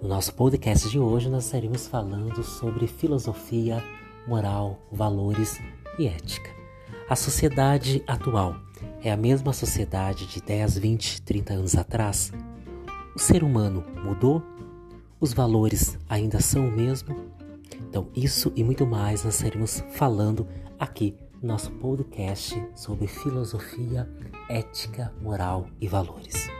No nosso podcast de hoje, nós estaremos falando sobre filosofia, moral, valores e ética. A sociedade atual é a mesma sociedade de 10, 20, 30 anos atrás? O ser humano mudou? Os valores ainda são o mesmo? Então, isso e muito mais nós estaremos falando aqui no nosso podcast sobre filosofia, ética, moral e valores.